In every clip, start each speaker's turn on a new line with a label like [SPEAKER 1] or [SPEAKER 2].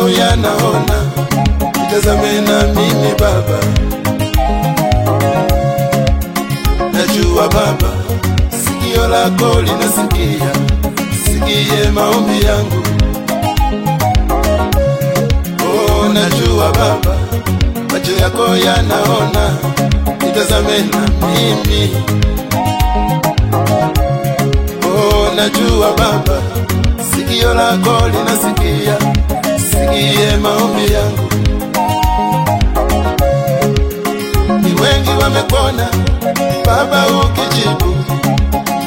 [SPEAKER 1] Macho yanaona, itazame na mimi Baba. Najua Baba, sikio lako linasikia, sikie maombi yangu. Oh, najua Baba, macho yako yanaona, itazame na mimi. Oh, najua Baba, sikio lako linasikia, sikie maombi yangu. Ni wengi wamekona Baba, ukijibu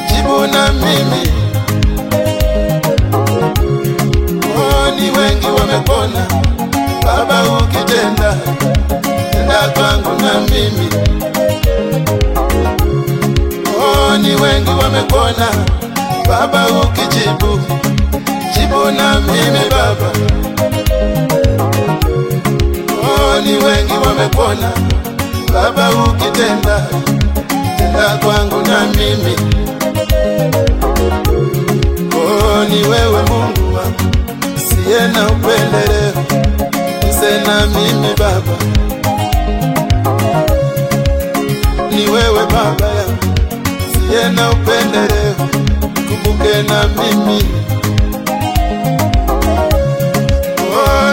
[SPEAKER 1] jibu na mimi. Oh, ni wengi wamepona Baba, ukitenda tenda kwangu na mimi. Oh, ni wengi wamekona Baba, ukijibu jibu na mimi Baba. Oh, ni wengi wamepona Baba, ukitenda tenda kwangu na mimi. Oh, ni wewe Mungu wangu, siye na upendeleo, use na mimi Baba. Ni wewe Baba yangu, siye na upendeleo, kumbuke na mimi.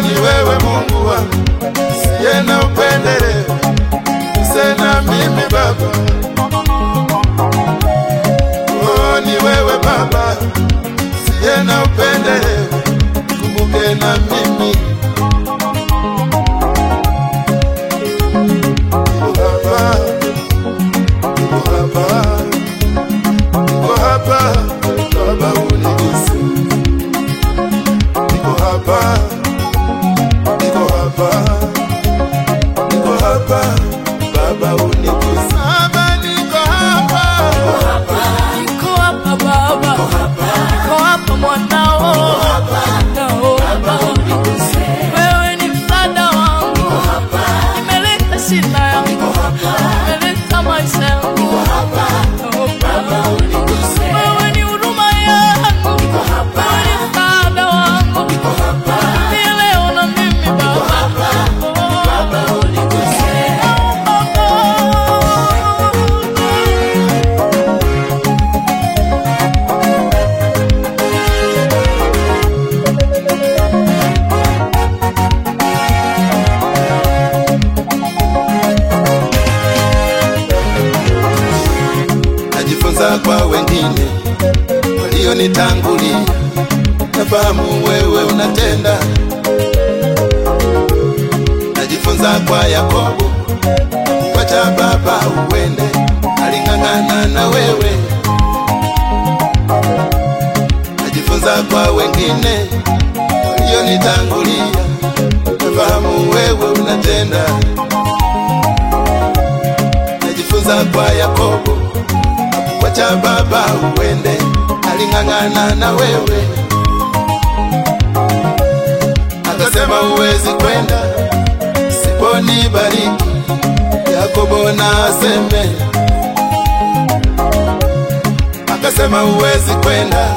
[SPEAKER 1] Ni wewe Mungu wangu, siye na upendeleo, usena mimi Baba. Oh, ni wewe Baba, siye na upendeleo, kumbuke na mimi. Niko hapa, Baba wengine walionitangulia, nafahamu wewe unatenda. Najifunza kwa Yakobo, wacha baba uende, aling'ang'ana na wewe. Najifunza kwa wengine walionitangulia, nafahamu wewe unatenda. Najifunza kwa Yakobo, wacha baba uende, aling'ang'ana na wewe, akasema uwezi kwenda siponibariki. Yakobo na aseme, akasema uwezi kwenda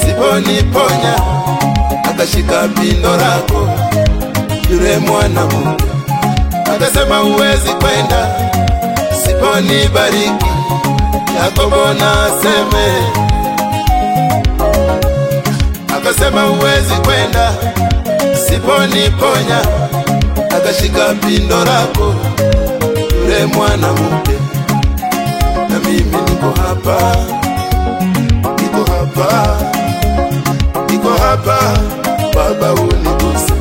[SPEAKER 1] Siponi ponya, Akashika pindo lako yule mwana Mungu, akasema uwezi kwenda siponibariki. Yakobo na akasema huwezi kwenda siponiponya. akashika pindo lako yule mwanamke, na mimi niko hapa, niko hapa, niko hapa, Baba uniguse,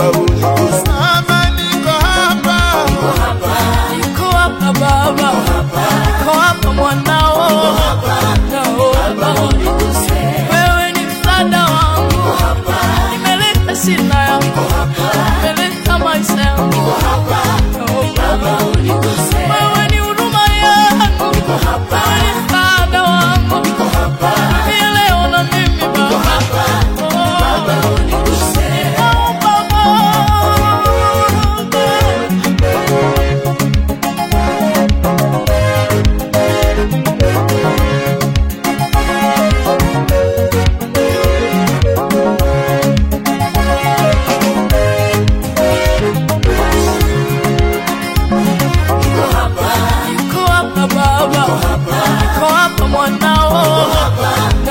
[SPEAKER 1] bauli baba, niko hapa
[SPEAKER 2] mwanao, ni